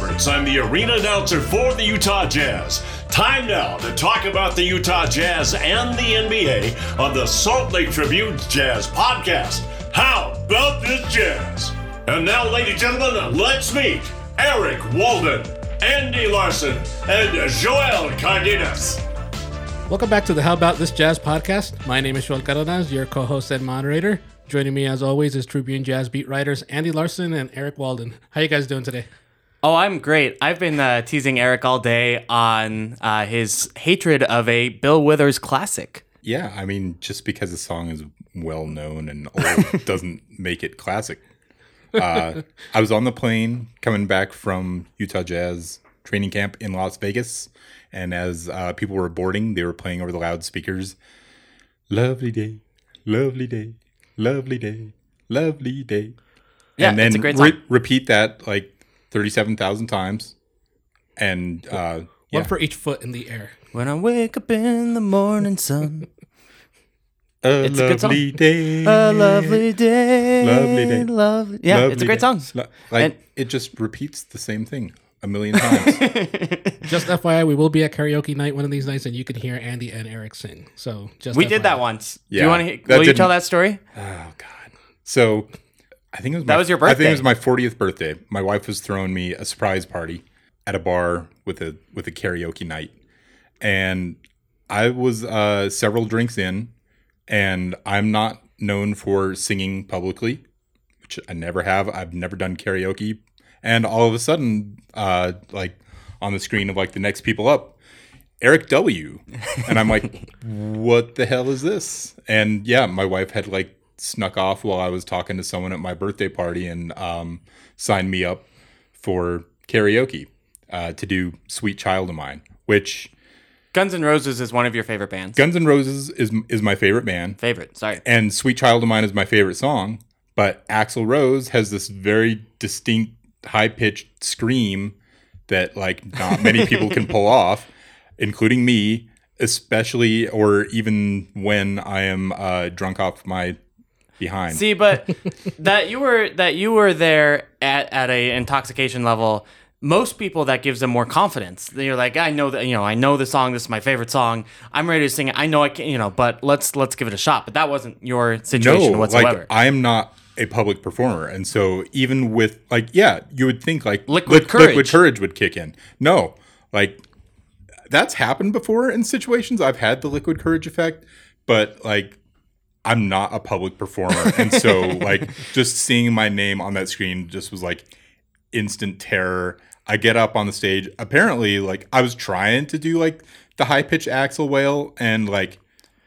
Roberts. I'm the arena announcer for the Utah Jazz. Time now to talk about the Utah Jazz and the NBA on the Salt Lake Tribune Jazz podcast. How about this Jazz? And now, ladies and gentlemen, let's meet Eric Walden, Andy Larsen, and Joel Cardenas. Welcome back to the How About This Jazz podcast. My name is Joel Cardenas, your co-host and moderator. Joining me as always is Tribune Jazz beat writers Andy Larsen and Eric Walden. How you guys doing today? Oh, I'm great. I've been uh, teasing Eric all day on uh, his hatred of a Bill Withers classic. Yeah, I mean, just because the song is well known and old doesn't make it classic. Uh, I was on the plane coming back from Utah Jazz training camp in Las Vegas, and as uh, people were boarding, they were playing over the loudspeakers, "Lovely day, lovely day, lovely day, lovely day." Yeah, and then it's a great re- song. repeat that like thirty-seven thousand times, and uh, yeah, One for each foot in the air. When I wake up in the morning sun, a it's a good song. lovely day, a lovely day, Lovely day. lovely. Yeah, it's a great day. song. Lo- Like And- it just repeats the same thing a million times. Just FYI, we will be at karaoke night one of these nights, and you can hear Andy and Eric sing. So just We did that once. Yeah, Do Yeah, you want to? that Will you tell that story? oh God! So I think it was That my, was your birthday. I think it was my 40th birthday. My wife was throwing me a surprise party at a bar with a with a karaoke night, and I was uh, several drinks in, and I'm not known for singing publicly, which I never have. I've never done karaoke, and all of a sudden, uh, like on the screen of like the next people up, Eric W. And I'm like, what the hell is this? And yeah, my wife had like snuck off while I was talking to someone at my birthday party and um, signed me up for karaoke uh, to do Sweet Child of Mine, which Guns N' Roses is one of your favorite bands. Guns N' Roses is, is my favorite band. favorite. Sorry. And Sweet Child of Mine is my favorite song. But Axl Rose has this very distinct, high pitched scream that like not many people can pull off, including me, especially or even when I am uh, drunk off my behind. See, but that you were that you were there at at a intoxication level. Most people that gives them more confidence. You're like, I know that you know, I know the song. This is my favorite song. I'm ready to sing it. I know I can, you know, but let's let's give it a shot. But that wasn't your situation no, whatsoever. like I'm not a public performer, and so even with like, yeah, you would think like Liquid liquid courage. courage would kick in. No, like that's happened before in situations. I've had the liquid courage effect, but like I'm not a public performer, and so like just seeing my name on that screen just was like instant terror. I get up on the stage. Apparently, like I was trying to do like the high pitched Axl wail, and like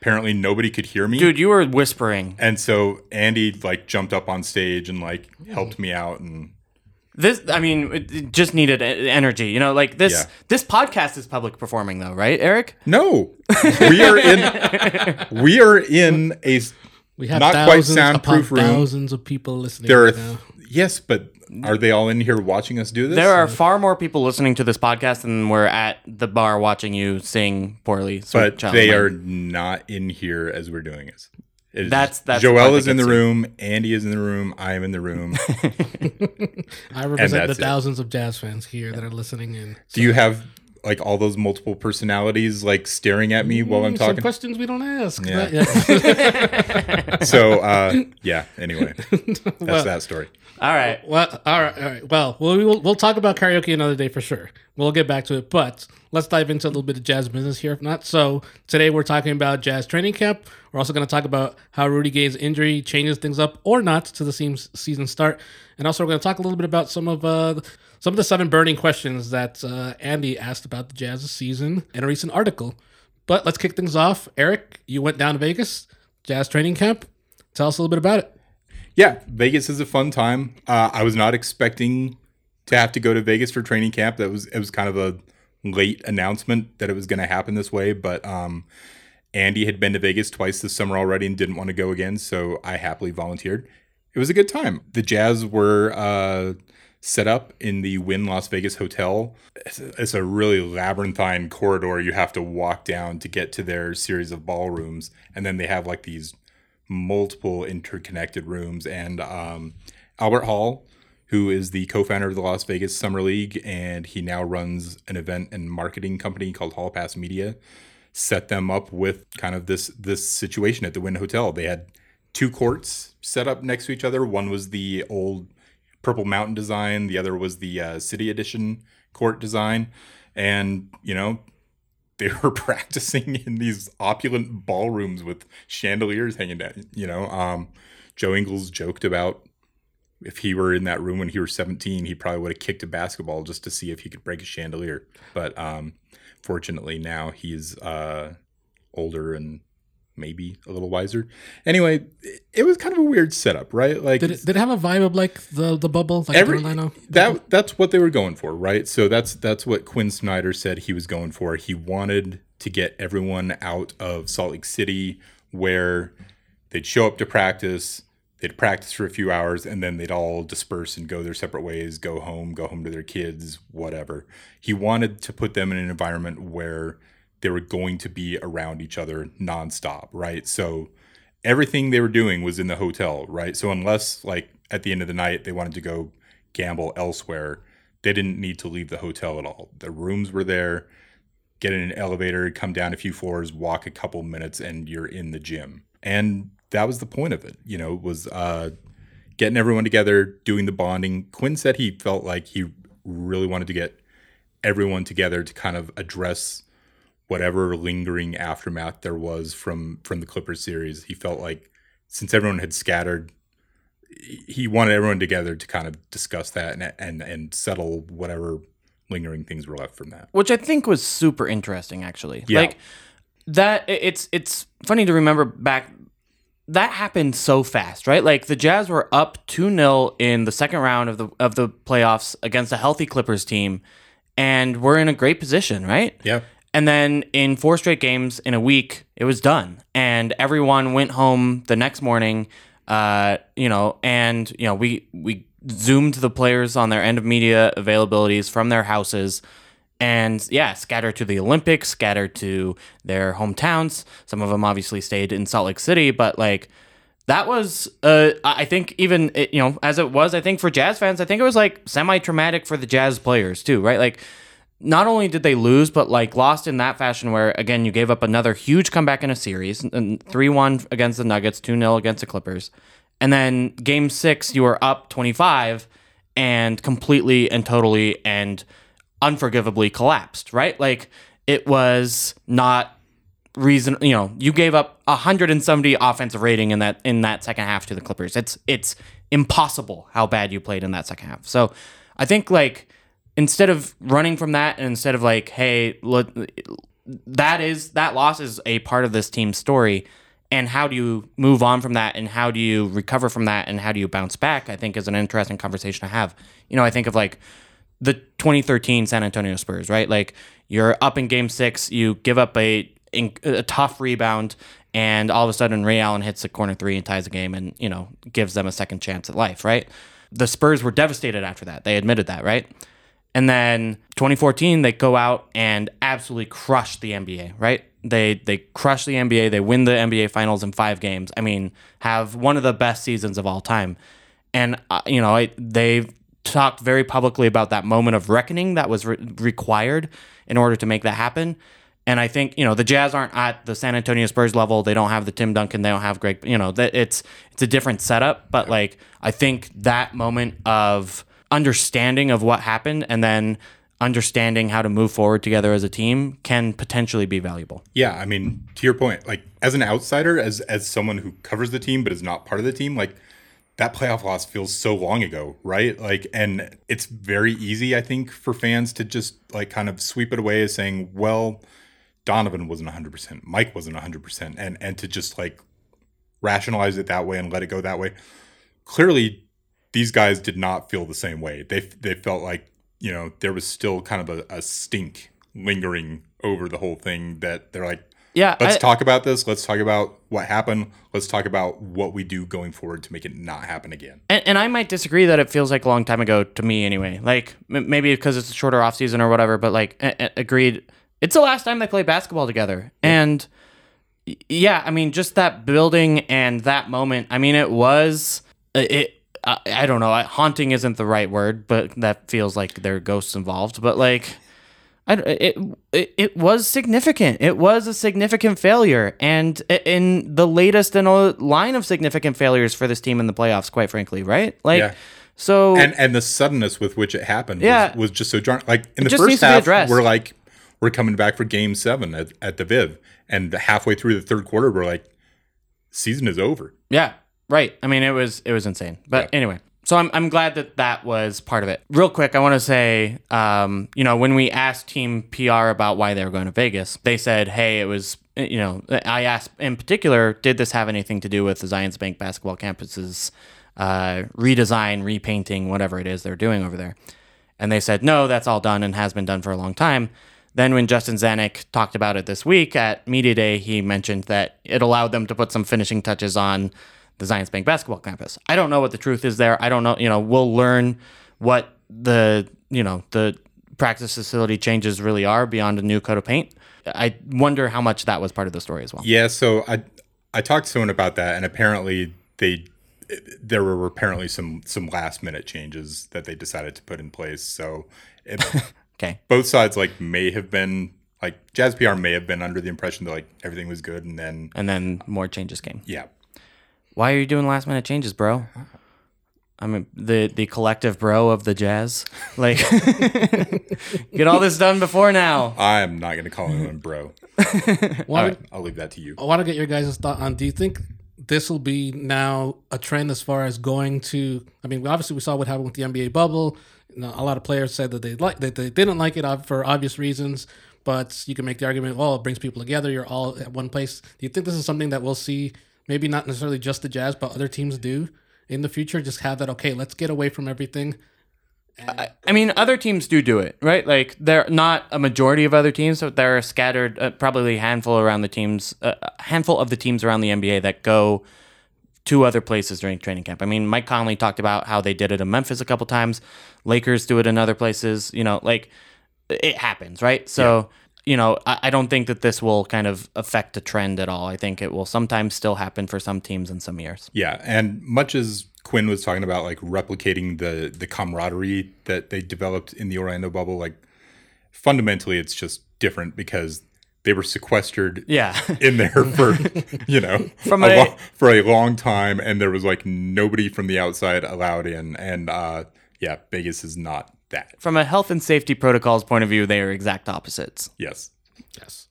apparently nobody could hear me. Dude, you were whispering. And so Andy like jumped up on stage and like helped me out and This, I mean, it, it just needed e- energy. You know, like this. Yeah. This podcast is public performing, though, right, Eric? no, we are in we are in a s- We have Not quite thousands soundproof upon room. thousands of people listening there are right now. yes, but are they all in here watching us do this? There are far more people listening to this podcast than were at the bar watching you sing poorly. Sweet but Child they of are not in here as we're doing it. It is- That's- that's Joel is in the gets you. room, Andy is in the room, I am in the room. I represent the that's it. thousands of jazz fans here that are listening in. Do you have like all those multiple personalities like staring at me while I'm Mm, Some talking? questions we don't ask. Yeah. Yeah. So uh yeah, anyway. That's that story. All right. Well, all right, all right. Well, we'll we'll, we'll talk about karaoke another day for sure. We'll get back to it, but let's dive into a little bit of jazz business here, if not. So today we're talking about jazz training camp. We're also going to talk about how Rudy Gay's injury changes things up or not to the season start, and also we're going to talk a little bit about some of uh, some of the seven burning questions that uh, Andy asked about the Jazz season in a recent article. But let's kick things off. Eric, you went down to Vegas, jazz training camp. Tell us a little bit about it. Yeah, Vegas is a fun time. Uh, I was not expecting to have to go to Vegas for training camp. That was it was kind of a late announcement that it was going to happen this way, but um, Andy had been to Vegas twice this summer already and didn't want to go again, so I happily volunteered. It was a good time. The Jazz were uh, set up in the Wynn Las Vegas Hotel. It's a, it's a really labyrinthine corridor you have to walk down to get to their series of ballrooms, and then they have like these multiple interconnected rooms. And um, Albert Hall, who is the co-founder of the Las Vegas Summer League, and he now runs an event and marketing company called Hall Pass Media. Set them up with kind of this this situation at the Wynn Hotel. They had two courts set up next to each other. One was the old Purple Mountain design. The other was the uh, City Edition court design, and you know they were practicing in these opulent ballrooms with chandeliers hanging down. You know, um, Joe Ingles joked about if he were in that room when he was 17, he probably would have kicked a basketball just to see if he could break a chandelier. But um, fortunately, now he's uh, older and maybe a little wiser. Anyway, it, was kind of a weird setup, right? Like, Did it, did it have a vibe of like the the bubble, like every Orlando? that that's what they were going for, right? So that's that's what Quinn Snyder said he was going for. He wanted to get everyone out of Salt Lake City where they'd show up to practice, they'd practice for a few hours and then they'd all disperse and go their separate ways, go home, go home to their kids, whatever. He wanted to put them in an environment where they were going to be around each other nonstop, right? So everything they were doing was in the hotel, right? So unless like at the end of the night they wanted to go gamble elsewhere, they didn't need to leave the hotel at all. The rooms were there. Get in an elevator, come down a few floors, walk a couple minutes, and you're in the gym. And that was the point of it. You know, was uh, getting everyone together, doing the bonding. Quinn said he felt like he really wanted to get everyone together to kind of address whatever lingering aftermath there was from from the Clippers series. He felt like since everyone had scattered, he wanted everyone together to kind of discuss that and and and settle whatever lingering things were left from that. which I think was super interesting actually. Yeah. Like that it's it's funny to remember back that happened so fast, right? Like the Jazz were up 2-0 in the second round of the of the playoffs against a healthy Clippers team and we're in a great position, right? Yeah. And then in four straight games in a week, it was done. And everyone went home the next morning, uh, you know, and, you know, we, we zoomed the players on their end of media availabilities from their houses and, yeah, scattered to the Olympics, scattered to their hometowns. Some of them obviously stayed in Salt Lake City, but like, that was, uh, I think even it, you know, as it was, I think for Jazz fans, I think it was like semi-traumatic for the Jazz players too, right? Like, not only did they lose, but like lost in that fashion where again you gave up another huge comeback in a series, and three one against the Nuggets, two 0 against the Clippers, and then Game Six you were up twenty five, and completely and totally and unforgivably collapsed. Right, like it was not reason. You know, you gave up hundred and seventy offensive rating in that in that second half to the Clippers. It's it's impossible how bad you played in that second half. So I think like instead of running from that and instead of like hey let, that is that loss is a part of this team's story and how do you move on from that and how do you recover from that and how do you bounce back i think is an interesting conversation to have you know i think of like the 2013 san antonio spurs right like you're up in game six you give up a, a tough rebound and all of a sudden ray allen hits a corner three and ties the game and you know gives them a second chance at life right the spurs were devastated after that they admitted that right and then 2014, they go out and absolutely crush the NBA, right? They they crush the NBA. They win the NBA Finals in five games. I mean, have one of the best seasons of all time. And uh, you know, I, they've talked very publicly about that moment of reckoning that was re- required in order to make that happen. And I think you know the Jazz aren't at the San Antonio Spurs level. They don't have the Tim Duncan. They don't have Gregg. You know that it's it's a different setup. But like I think that moment of understanding of what happened and then understanding how to move forward together as a team can potentially be valuable. Yeah, I mean, to your point, like as an outsider, as as someone who covers the team but is not part of the team, like that playoff loss feels so long ago, right? Like, and it's very easy, I think, for fans to just like kind of sweep it away as saying, well, Donovan wasn't 100%, Mike wasn't 100%, and and to just like rationalize it that way and let it go that way. Clearly, these guys did not feel the same way. They they felt like you know there was still kind of a, a stink lingering over the whole thing that they're like Yeah, let's I- talk about this let's talk about what happened let's talk about what we do going forward to make it not happen again And, and I might disagree that it feels like a long time ago to me anyway. Like m- maybe because it's a shorter off season or whatever. But like a- a- agreed, it's the last time they played basketball together. And yeah, I mean just that building and that moment. I mean it was uh, it I, I don't know. Haunting isn't the right word, but that feels like there are ghosts involved. But like, I, it, it it was significant. It was a significant failure, and in the latest in a line of significant failures for this team in the playoffs. Quite frankly, right? Like, Yeah. so and and the suddenness with which it happened Yeah. was, was just so jarring. Like in the first half, we're like we're coming back for Game Seven at, at the Viv, and halfway through the third quarter, we're like, season is over. Yeah, right. I mean, it was it was insane. But anyway, so I'm I'm glad that that was part of it. Real quick, I want to say, um, you know, when we asked Team PR about why they were going to Vegas, they said, hey, it was. You know, I asked in particular, did this have anything to do with the Zions Bank basketball campus's uh, redesign, repainting, whatever it is they're doing over there? And they said, no, that's all done and has been done for a long time. Then, when Justin Zanik talked about it this week at Media Day, he mentioned that it allowed them to put some finishing touches on the Zions Bank basketball campus. I don't know what the truth is there. I don't know. You know, we'll learn what the you know the practice facility changes really are beyond a new coat of paint. I wonder how much that was part of the story as well. Yeah, so I I talked to someone about that, and apparently they there were apparently some some last minute changes that they decided to put in place. So it, Okay. both sides like may have been like Jazz PR may have been under the impression that like everything was good, and then And then more changes came. yeah, Why are you doing last minute changes, bro? I mean, the the collective bro of the Jazz. Like, get all this done before now. I'm not gonna call anyone bro. Want to- I'll leave that to you. I want to get your guys' thought on. Do you think this will be now a trend as far as going to? I mean, obviously we saw what happened with the NBA bubble. You know, a lot of players said that they like that they didn't like it uh, for obvious reasons. But you can make the argument, well, it brings people together. You're all at one place. Do you think this is something that we'll see? Maybe not necessarily just the Jazz, but other teams do in the future. Just have that. Okay, let's get away from everything. I mean, other teams do do it, right? Like, they're not a majority of other teams, but there are scattered, uh, probably a handful around the teams, uh, a handful of the teams around the NBA that go to other places during training camp. I mean, Mike Conley talked about how they did it in Memphis a couple times. Lakers do it in other places. You know, like it happens, right? So, you know, I, I don't think that this will kind of affect a trend at all. I think it will sometimes still happen for some teams in some years. Yeah, and much as Quinn was talking about like replicating the the camaraderie that they developed in the Orlando bubble, like fundamentally it's just different because they were sequestered Yeah. in there for you know From a a- lo- for a long time and there was like nobody from the outside allowed in and uh yeah Vegas is not that From a health and safety protocols point of view, they are exact opposites. yes Yes.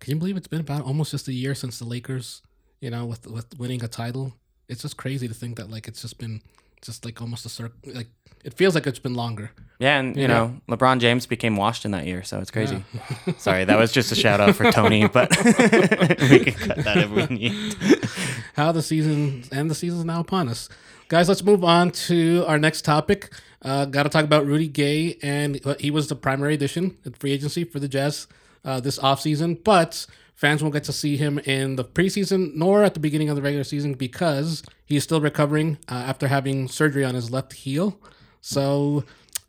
Can you believe it's been about almost just a year since the Lakers, you know, with with winning a title? It's just crazy to think that like it's just been just like almost a circle. Like it feels like it's been longer. Yeah, and you Yeah. know, LeBron James became washed in that year, so it's crazy. Sorry, that was just a shout out for Tony, but we can cut that if we need. How the season and the season's now upon us, guys. Let's move on to our next topic. Uh, Got to talk about Rudy Gay, and he was the primary addition at free agency for the Jazz uh, this offseason, but. Fans won't get to see him in the preseason nor at the beginning of the regular season because he's still recovering uh, after having surgery on his left heel. So,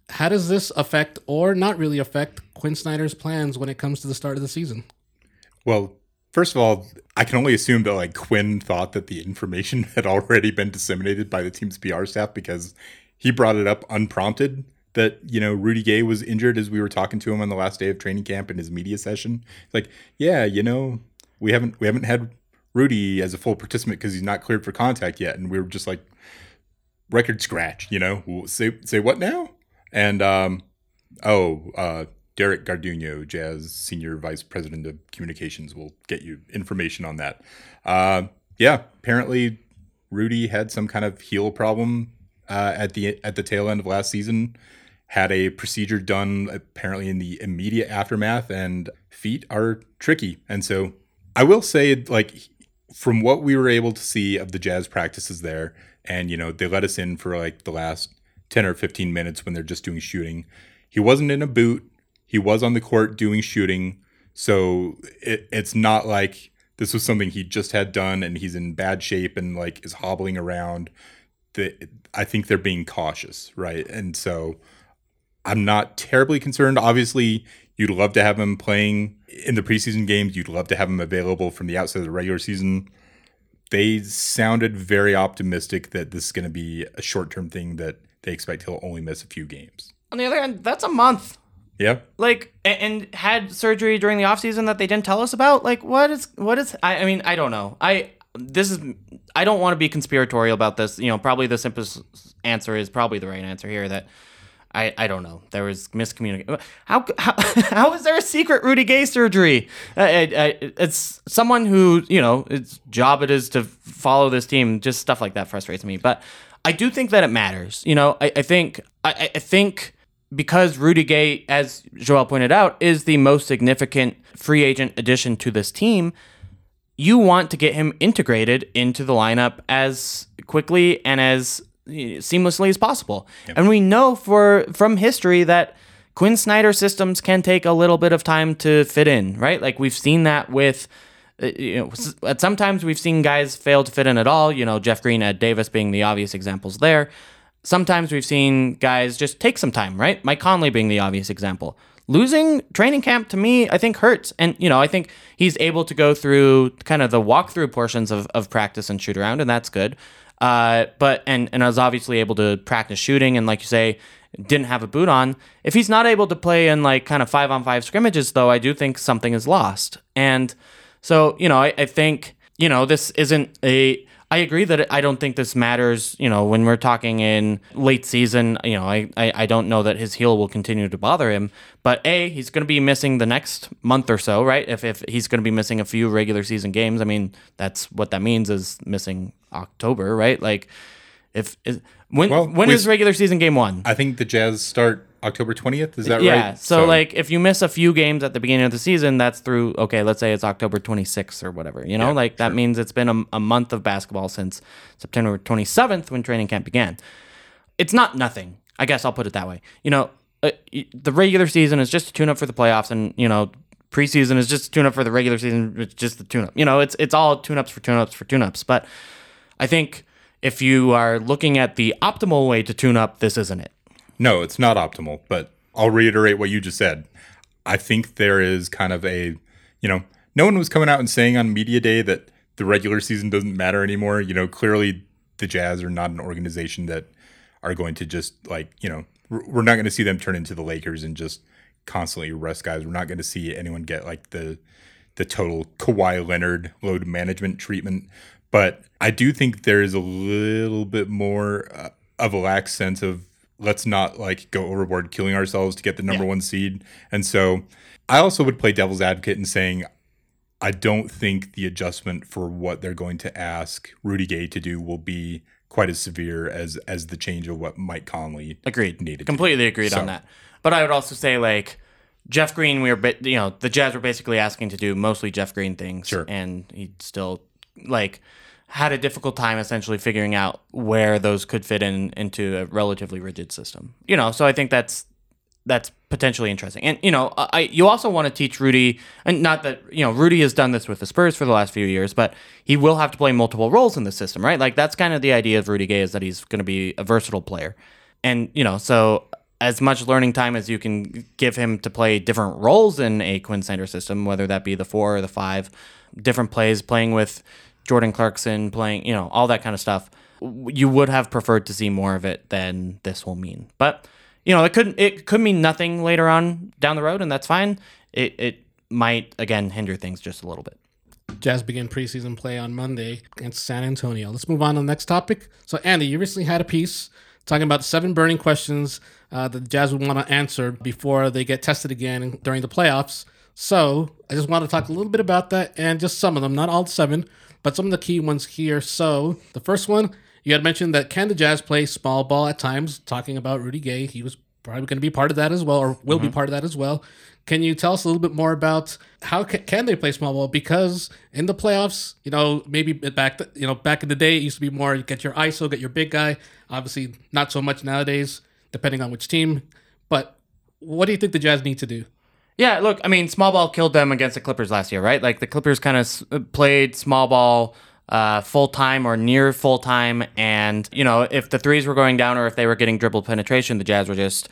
how does this affect or not really affect Quinn Snyder's plans when it comes to the start of the season? well first of all I can only assume that like Quinn thought that the information had already been disseminated by the team's PR staff because he brought it up unprompted that you know Rudy Gay was injured as we were talking to him on the last day of training camp in his media session. Like, yeah, you know, we haven't we haven't had Rudy as a full participant because he's not cleared for contact yet, and we were just like, record scratch, you know, say say what now? And um, oh, uh, Derek Garduno, Jazz Senior Vice President of Communications, will get you information on that. Uh, yeah, apparently Rudy had some kind of heel problem uh, at the at the tail end of last season. Had a procedure done apparently in the immediate aftermath, and feet are tricky. And so I will say, like, from what we were able to see of the Jazz practices there, and you know, they let us in for like the last 10 or 15 minutes when they're just doing shooting. He wasn't in a boot. He was on the court doing shooting. So it, it's not like this was something he just had done and he's in bad shape and like is hobbling around. The, I think they're being cautious, right? And so I'm not terribly concerned. Obviously, you'd love to have him playing in the preseason games. You'd love to have him available from the outset of the regular season. they sounded very optimistic that this is going to be a short term thing that they expect he'll only miss a few games. On the other hand, that's a month. Yeah. Like and had surgery during the offseason that they didn't tell us about. Like what is what is I, I mean, I don't know. I this is I don't want to be conspiratorial about this. You know, probably the simplest answer is probably the right answer here that I, I don't know. There was miscommunication. Uh, how, how how is there a secret Rudy Gay surgery? I, I, I- it's someone who you know its job it is to follow this team. Just stuff like that frustrates me. But I do think that it matters. You know, I, I think I- I think because Rudy Gay, as Joel pointed out, is the most significant free agent addition to this team you want to get him integrated into the lineup as quickly and as eh, seamlessly as possible. And we know for from history that Quinn Snyder systems can take a little bit of time to fit in, right? Like we've seen that with uh, you know, at sometimes we've seen guys fail to fit in at all, you know, Jeff Green, Ed Davis being the obvious examples there. Sometimes we've seen guys just take some time, right? Mike Conley being the obvious example. Losing training camp to me, I think hurts. And, you know, I think he's able to go through kind of the walkthrough portions of, of practice and shoot around, and that's good. Uh, but, and, and I was obviously able to practice shooting, and like you say, didn't have a boot on. If he's not able to play in like kind of five on five scrimmages, though, I do think something is lost. And so, you know, I, I think, you know, this isn't a. I agree that I don't think this matters, you know, when we're talking in late season, you know, I, I, I don't know that his heel will continue to bother him. But A, he's going to be missing the next month or so, right? If, if he's going to be missing a few regular season games, I mean, that's what that means is missing October, right? Like, if, is, when, Well, when is regular season game one? I think the Jazz start October 20th. Is that yeah. right? Yeah. So, like if you miss a few games at the beginning of the season, that's through okay, let's say it's October 26th or whatever. You know, Yeah, like that means it's been a, a month of basketball since September 27th when training camp began. It's not nothing. I guess I'll put it that way. You know, uh, the regular season is just a tune up for the playoffs and, you know, preseason is just a tune up for the regular season, it's just the tune up. You know, it's it's all tune ups for tune ups for tune ups, but I think if you are looking at the optimal way to tune up, this isn't it. No, it's not optimal, but I'll reiterate what you just said. I think there is kind of a, you know, no one was coming out and saying on media day that the regular season doesn't matter anymore. You know, clearly the Jazz are not an organization that are going to just like, you know, we're not going to see them turn into the Lakers and just constantly rest guys. We're not going to see anyone get like the the total Kawhi Leonard load management treatment. But I do think there is a little bit more uh, of a lax sense of let's not like go overboard killing ourselves to get the number one seed. And so I also would play devil's advocate in saying I don't think the adjustment for what they're going to ask Rudy Gay to do will be quite as severe as as the change of what Mike Conley Agreed. needed. to Completely agreed So- on that. But I would also say like Jeff Green, we were, you know, the Jazz were basically asking to do mostly Jeff Green things, Sure. and he still like had a difficult time essentially figuring out where those could fit in into a relatively rigid system. You know, so I think that's that's potentially interesting. And you know, I you also want to teach Rudy, and not that you know Rudy has done this with the Spurs for the last few years, but he will have to play multiple roles in the system, right? Like that's kind of the idea of Rudy Gay is that he's going to be a versatile player, and you know, so as much learning time as you can give him to play different roles in a Quinn Snyder system, whether that be the four or the five, different plays, playing with Jordan Clarkson, playing, you know, all that kind of stuff. You would have preferred to see more of it than this will mean. But, you know, it could it could mean nothing later on down the road, and that's fine. It it might again hinder things just a little bit. Jazz begin preseason play on Monday against San Antonio. Let's move on to the next topic. So, Andy, you recently had a piece talking about seven burning questions uh, that the Jazz would want to answer before they get tested again during the playoffs. So, I just want to talk a little bit about that and just some of them, not all seven, but some of the key ones here. So, the first one, you had mentioned that can the Jazz play small ball at times, talking about Rudy Gay. He was probably going to be part of that as well, or will be mm-hmm. part of that as well. Can you tell us a little bit more about how ca- can they play small ball? Because in the playoffs, you know, maybe back th- you know back in the day, it used to be more get your ISO, get your big guy. Obviously, not so much nowadays, depending on which team. But what do you think the Jazz need to do? Yeah, look, I mean, small ball killed them against the Clippers last year, right? Like the Clippers kind of s- uh, played small ball uh, full time or near full time, and you know, if the threes were going down or if they were getting dribble penetration, the Jazz were just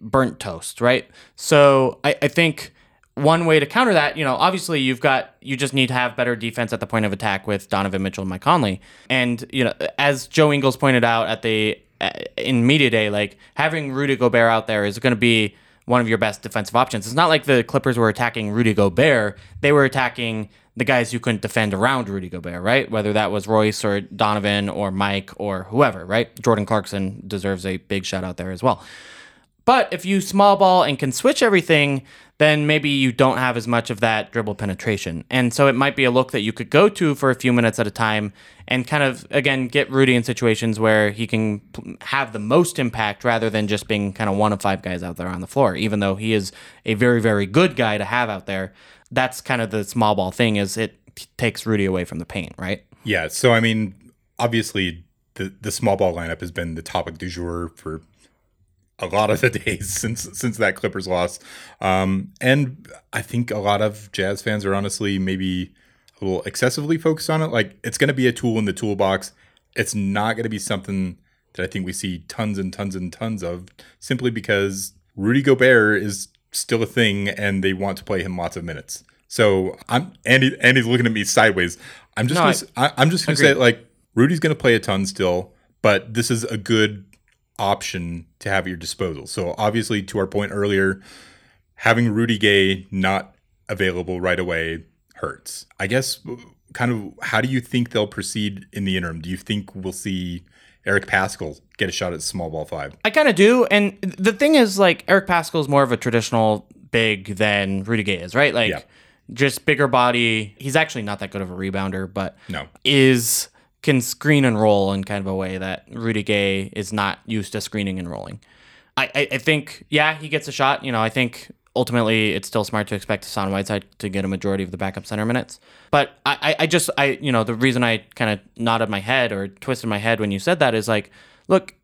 burnt toast, right? So I, I think one way to counter that, you know, obviously you've got you just need to have better defense at the point of attack with Donovan Mitchell and Mike Conley. And you know, as Joe Ingles pointed out at the uh, in media day, like having Rudy Gobert out there is going to be one of your best defensive options. It's not like the Clippers were attacking Rudy Gobert; they were attacking the guys who couldn't defend around Rudy Gobert, right? Whether that was Royce or Donovan or Mike or whoever, right? Jordan Clarkson deserves a big shout out there as well. But if you small ball and can switch everything, then maybe you don't have as much of that dribble penetration. And so it might be a look that you could go to for a few minutes at a time and kind of, again, get Rudy in situations where he can have the most impact rather than just being kind of one of five guys out there on the floor, even though he is a very, very good guy to have out there. That's kind of the small ball thing is it takes Rudy away from the paint, right? Yeah. So, I mean, obviously, the, the small ball lineup has been the topic du jour for a lot of the days since since that Clippers loss. Um, and I think a lot of Jazz fans are honestly maybe a little excessively focused on it. Like it's going to be a tool in the toolbox. It's not going to be something that I think we see tons and tons and tons of simply because Rudy Gobert is still a thing and they want to play him lots of minutes. So I'm Andy. Andy's looking at me sideways. I'm just. No, gonna, I, am just going to say like Rudy's going to play a ton still, but this is a good option to have at your disposal. So obviously, to our point earlier, having Rudy Gay not available right away hurts. I guess kind of how do you think they'll proceed in the interim? Do you think we'll see Eric Paschall get a shot at small ball five? I kind of do. And the thing is, like, Eric Paschall is more of a traditional big than Rudy Gay is, right? Like, Yeah. just bigger body. He's actually not that good of a rebounder, but No. is can screen and roll in kind of a way that Rudy Gay is not used to screening and rolling. I, I, I think, yeah, he gets a shot. You know, I think ultimately it's still smart to expect Hassan Whiteside to get a majority of the backup center minutes. But I, I, just, I, you know, the reason I kind of nodded my head or twisted my head when you said that is like, look,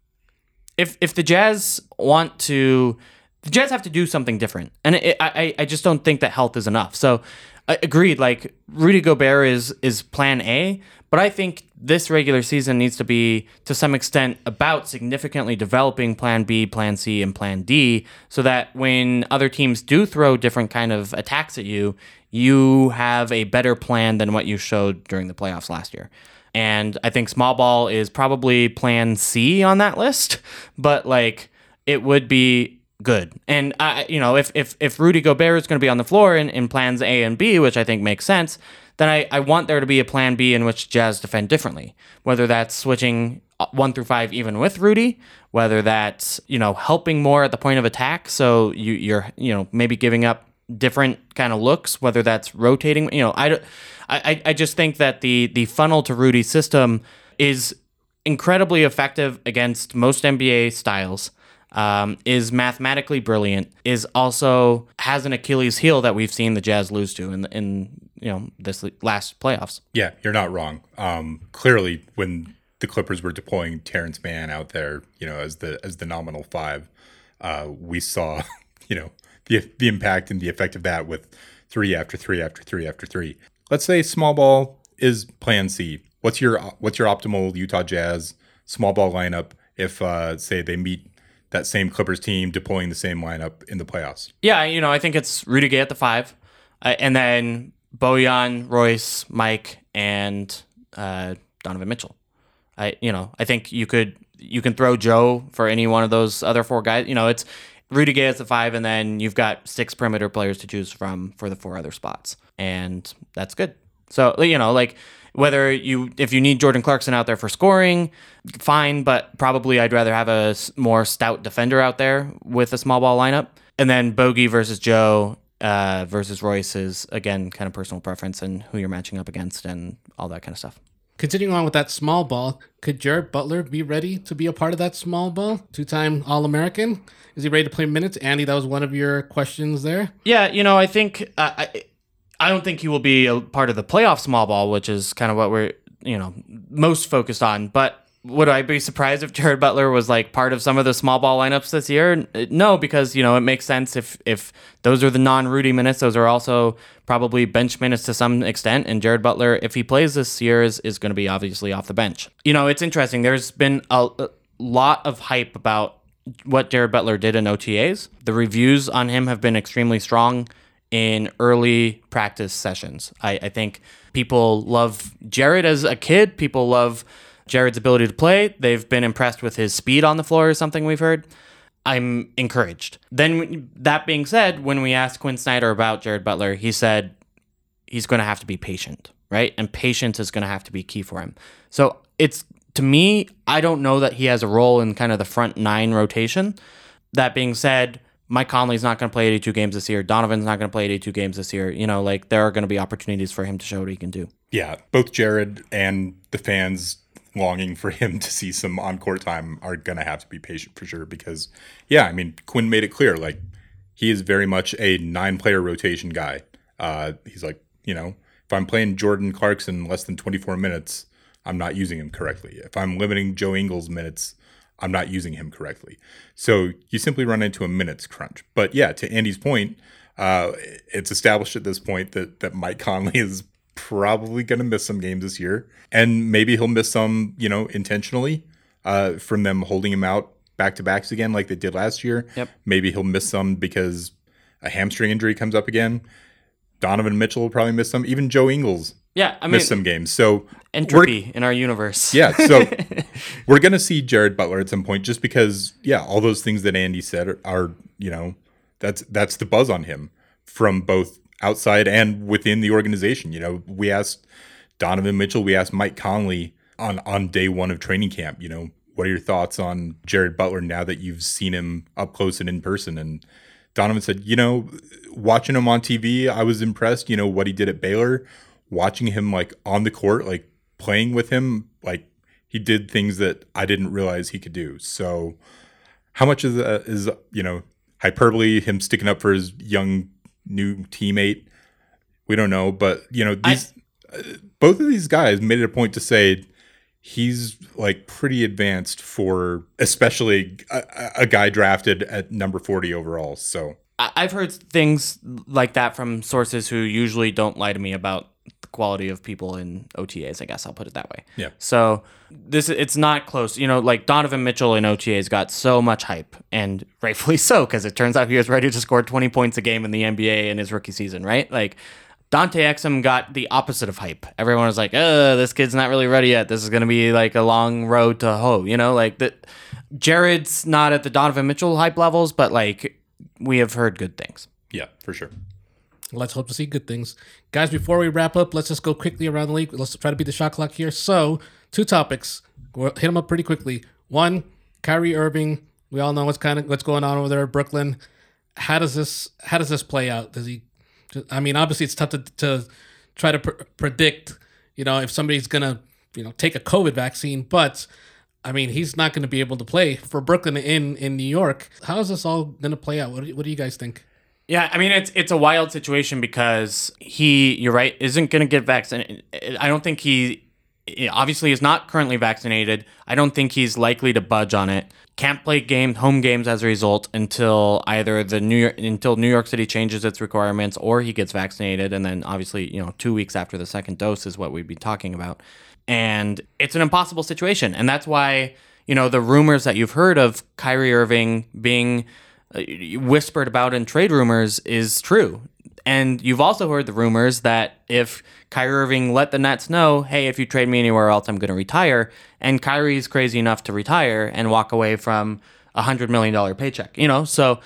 if if the Jazz want to, the Jazz have to do something different, and it, I I just don't think that health is enough. So, I agreed. Like Rudy Gobert is is Plan A, but I think this regular season needs to be to some extent about significantly developing Plan B, Plan C, and Plan D, so that when other teams do throw different kind of attacks at you, you have a better plan than what you showed during the playoffs last year. And I think small ball is probably plan C on that list, but like it would be good. And I, you know, if if if Rudy Gobert is going to be on the floor in, in plans A and B, which I think makes sense, then I, I want there to be a plan B in which Jazz defend differently. Whether that's switching uh, one through five even with Rudy, whether that's you know helping more at the point of attack, so you you're you know maybe giving up different kind of looks, whether that's rotating. You know, I. I, I just think that the the funnel to Rudy system is incredibly effective against most NBA styles. Um, is mathematically brilliant. Is also has an Achilles heel that we've seen the Jazz lose to in in you know this last playoffs. Yeah, you're not wrong. Um, clearly, when the Clippers were deploying Terance Mann out there, you know, as the as the nominal five, uh, we saw, you know, the the impact and the effect of that with three after three after three after three. Let's say small ball is Plan C. What's your what's your optimal Utah Jazz small ball lineup if uh, say they meet that same Clippers team deploying the same lineup in the playoffs? Yeah, you know, I think it's Rudy Gay at the five, uh, and then Bojan, Royce, Mike, and uh, Donovan Mitchell. I, you know, I think you could you can throw Joe for any one of those other four guys. You know, it's Rudy Gay as the five, and then you've got six perimeter players to choose from for the four other spots, and that's good. So you know, like whether you if you need Jordan Clarkson out there for scoring, fine, but probably I'd rather have a more stout defender out there with a small ball lineup, and then Bogey versus Joe uh, versus Royce is again kind of personal preference and who you're matching up against and all that kind of stuff. Continuing on with that small ball, could Jared Butler be ready to be a part of that small ball? Two time All American? Is he ready to play minutes? Andy, that was one of your questions there. Yeah, you know, I think uh, I, I don't think he will be a part of the playoff small ball, which is kind of what we're you know most focused on. But would I be surprised if Jared Butler was like part of some of the small ball lineups this year? No, because you know it makes sense if if those are the non Rudy minutes. Those are also probably bench minutes to some extent. And Jared Butler, if he plays this year, is is going to be obviously off the bench. You know, it's interesting. There's been a, a lot of hype about what Jared Butler did in OTAs. The reviews on him have been extremely strong in early practice sessions. I, I think people love Jared as a kid. People love Jared's ability to play. They've been impressed with his speed on the floor, is something we've heard. I'm encouraged. Then, that being said, when we asked Quinn Snyder about Jared Butler, he said he's going to have to be patient, right? And patience is going to have to be key for him. So it's to me, I don't know that he has a role in kind of the front nine rotation. That being said, Mike Conley's not going to play 82 games this year. Donovan's not going to play 82 games this year. You know, like there are going to be opportunities for him to show what he can do. Yeah, both Jared and the fans longing for him to see some on court time are going to have to be patient for sure because, yeah, I mean, Quinn made it clear like he is very much a nine player rotation guy. Uh, he's like, you know, if I'm playing Jordan Clarkson less than 24 minutes, I'm not using him correctly. If I'm limiting Joe Ingles minutes, I'm not using him correctly. So you simply run into a minutes crunch. But yeah, to Andy's point, uh, it's established at this point that that Mike Conley is probably going to miss some games this year, and maybe he'll miss some, you know, intentionally uh, from them holding him out back to backs again, like they did last year. Yep. Maybe he'll miss some because a hamstring injury comes up again. Donovan Mitchell will probably miss some. Even Joe Ingles Yeah, I mean, missed some games. So entropy in our universe. yeah, so we're gonna see Jared Butler at some point, just because yeah, all those things that Andy said are, are you know that's that's the buzz on him from both outside and within the organization. You know, we asked Donovan Mitchell, we asked Mike Conley on on day one of training camp. You know, what are your thoughts on Jared Butler now that you've seen him up close and in person? And Donovan said, you know, watching him on TV, I was impressed. You know what he did at Baylor, watching him like on the court, like playing with him, like he did things that I didn't realize he could do. So, how much is that is you know hyperbole? Him sticking up for his young new teammate, we don't know. But you know these uh, both of these guys made it a point to say he's like pretty advanced for especially a, a guy drafted at number 40 overall so I- I've heard things like that from sources who usually don't lie to me about quality of people in OTAs. I guess I'll put it that way. Yeah. So this it's not close. You know, like Donovan Mitchell in OTAs got so much hype, and rightfully so, because it turns out he was ready to score 20 points a game in the NBA in his rookie season, right? Like. Dante Exum got the opposite of hype. Everyone was like, "Uh, this kid's not really ready yet. This is gonna be like a long road to hoe." You know, like that. Jared's not at the Donovan Mitchell hype levels, but like we have heard good things. yeah for sure Let's hope to see good things. Guys, before we wrap up, let's just go quickly around the league. Let's try to beat the shot clock here. So, two topics. We'll hit them up pretty quickly. One, Kyrie Irving. We all know what's kind of what's going on over there at Brooklyn. How does this how does this play out? Does he I mean, obviously it's tough to, to try to pr- predict, you know, if somebody's going to, you know, take a COVID vaccine, but I mean, he's not going to be able to play for Brooklyn in in New York. How is this all going to play out? What do, what do you guys think? Yeah, I mean it's it's a wild situation because he, you're right, isn't going to get vaccinated. I don't think he obviously is not currently vaccinated. I don't think he's likely to budge on it. Can't play game home games as a result until either the New York until New York City changes its requirements or he gets vaccinated, and then obviously you know two weeks after the second dose is what we'd be talking about. And it's an impossible situation, and that's why you know the rumors that you've heard of Kyrie Irving being whispered about in trade rumors is true. And you've also heard the rumors that if Kyrie Irving let the Nets know, hey, if you trade me anywhere else, I'm going to retire, and Kyrie's crazy enough to retire and walk away from a hundred million dollar paycheck, you know, so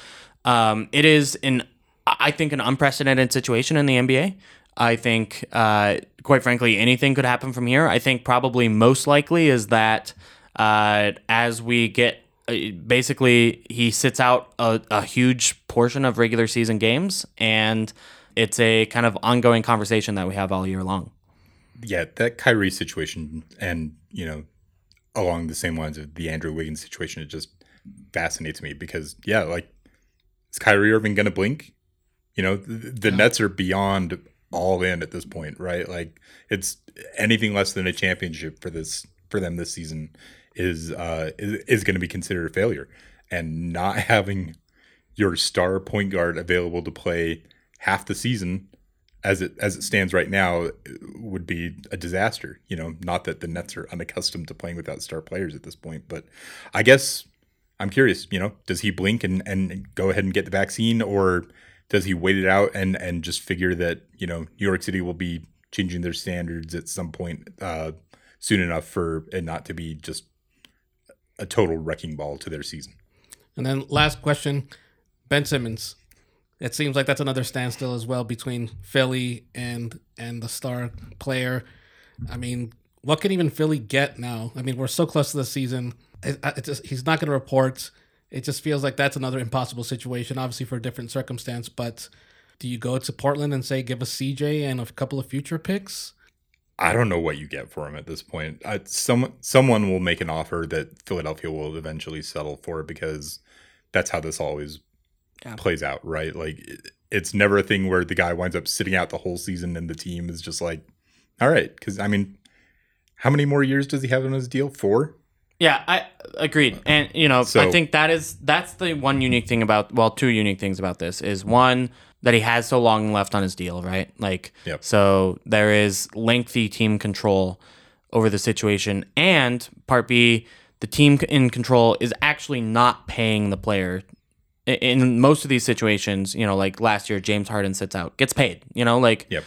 um, it is an I think an unprecedented situation in the NBA. I think, uh, quite frankly, anything could happen from here. I think probably most likely is that uh, as we get Uh, basically he sits out a, a huge portion of regular season games and it's a kind of ongoing conversation that we have all year long yeah, that Kyrie situation, and you know, along the same lines of the Andrew Wiggins situation, it just fascinates me because yeah, like is Kyrie Irving gonna blink? You know, the, the Nets are beyond all in at this point, right? Like it's anything less than a championship for this for them this season is uh is, is going to be considered a failure, and not having your star point guard available to play half the season as it as it stands right now would be a disaster. You know, not that the Nets are unaccustomed to playing without star players at this point, but I guess I'm curious. You know, does he blink and and go ahead and get the vaccine, or does he wait it out and and just figure that you know New York City will be changing their standards at some point uh, soon enough for it not to be just a total wrecking ball to their season. And then last question, Ben Simmons. It seems like that's another standstill as well between Philly and and the star player. I mean, what can even Philly get now? I mean, we're so close to the season. It, uh, it just, he's not going to report. It just feels like that's another impossible situation, obviously for a different circumstance. But do you go to Portland and say give us CJ and a couple of future picks? I don't know what you get for him at this point. I, some someone will make an offer that Philadelphia will eventually settle for because that's how this always Yeah. plays out, right? Like it, it's never a thing where the guy winds up sitting out the whole season and the team is just like, all right, because I mean, how many more years does he have on his deal? Four. Yeah, I agreed. Uh, and you know, I think that is that's the one unique thing about well, two unique things about this is one that he has so long left on his deal, right? Like Yep. so there is lengthy team control over the situation and part B, the team in control is actually not paying the player in most of these situations, you know, like last year James Harden sits out, gets paid, you know, like Yep.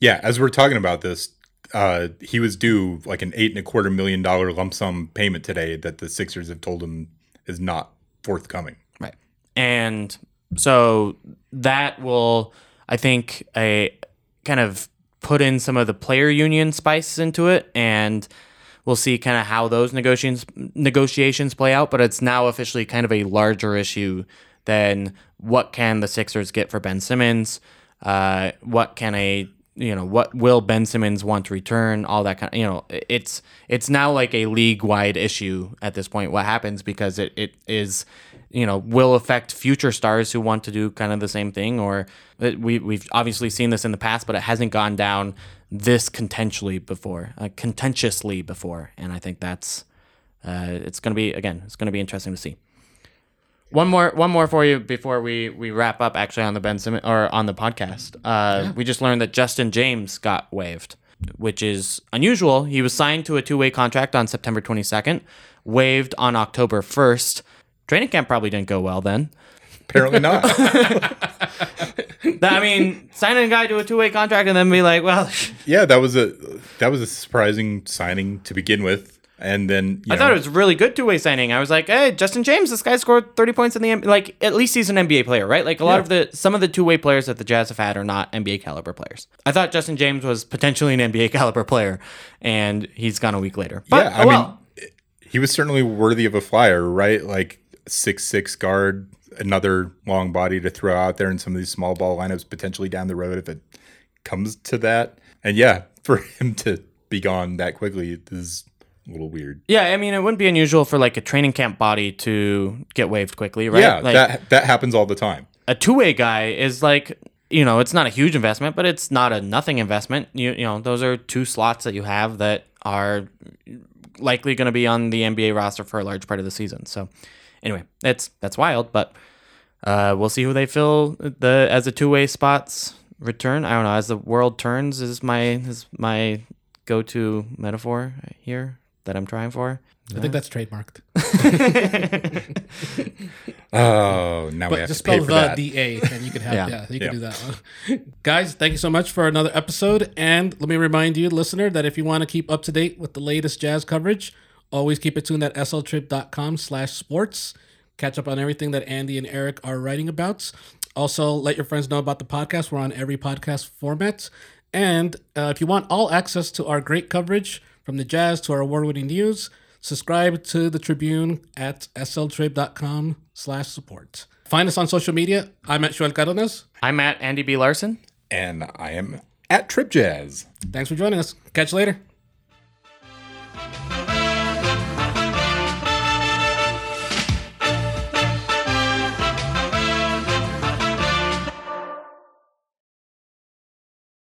Yeah, as we're talking about this, uh, he was due like an eight and a quarter million dollar lump sum payment today that the Sixers have told him is not forthcoming. Right. And so that will, I think, a kind of put in some of the player union spice into it, and we'll see kind of how those negotiations negotiations play out. But it's now officially kind of a larger issue than what can the Sixers get for Ben Simmons, uh, what can a you know what will Ben Simmons want to return, all that kind of you know it's it's now like a league wide issue at this point. What happens because it, it is you know will affect future stars who want to do kind of the same thing or it, we we've obviously seen this in the past, but it hasn't gone down this contentiously before, uh, contentiously before, and I think that's uh, it's going to be again it's going to be interesting to see. One more, one more for you before we we wrap up. Actually, on the Ben Simmons or on the podcast, uh, we just learned that Justin James got waived, which is unusual. He was signed to a two way contract on September 22nd, waived on October 1st. Training camp probably didn't go well then. Apparently not. I mean, signing a guy to a two way contract and then be like, well, yeah, that was a that was a surprising signing to begin with, and then you I know, thought it was really good two way signing. I was like, hey, Justin James, this guy scored 30 points in the NBA. Like, at least he's an NBA player, right? Like, a lot of the, some of the two way players that the Jazz have had are not NBA caliber players. I thought Justin James was potentially an NBA caliber player, and he's gone a week later. But, yeah, I oh well. mean, he was certainly worthy of a flyer, right? Like six six guard, another long body to throw out there in some of these small ball lineups potentially down the road if it comes to that. And yeah, for him to be gone that quickly is a little weird. yeah, I mean, it wouldn't be unusual for like a training camp body to get waived quickly, right? Yeah, like, that that happens all the time. a two way guy is like you know it's not a huge investment, but it's not a nothing investment. You you know those are two slots that you have that are likely going to be on the NBA roster for a large part of the season. So anyway, it's that's wild, but uh, we'll see who they fill the as the two way spots return. I don't know as the world turns is my is my go to metaphor here that I'm trying for. I think that's trademarked. Oh, now we have just to pay spell for the that. D A, and you can have yeah, Yeah. you Yeah. can do that one. Guys, thank you so much for another episode. And let me remind you, listener, that if you want to keep up to date with the latest jazz coverage, always keep it tuned at sltrib.com slash sports. Catch up on everything that Andy and Eric are writing about. Also, let your friends know about the podcast. We're on every podcast format. And uh, if you want all access to our great coverage from the jazz to our award-winning news, subscribe to the Tribune at sltrib.com slash support. Find us on social media. I'm at Joel Carones. I'm at Andy B Larsen. and I am at Trib Jazz. Thanks for joining us. Catch you later.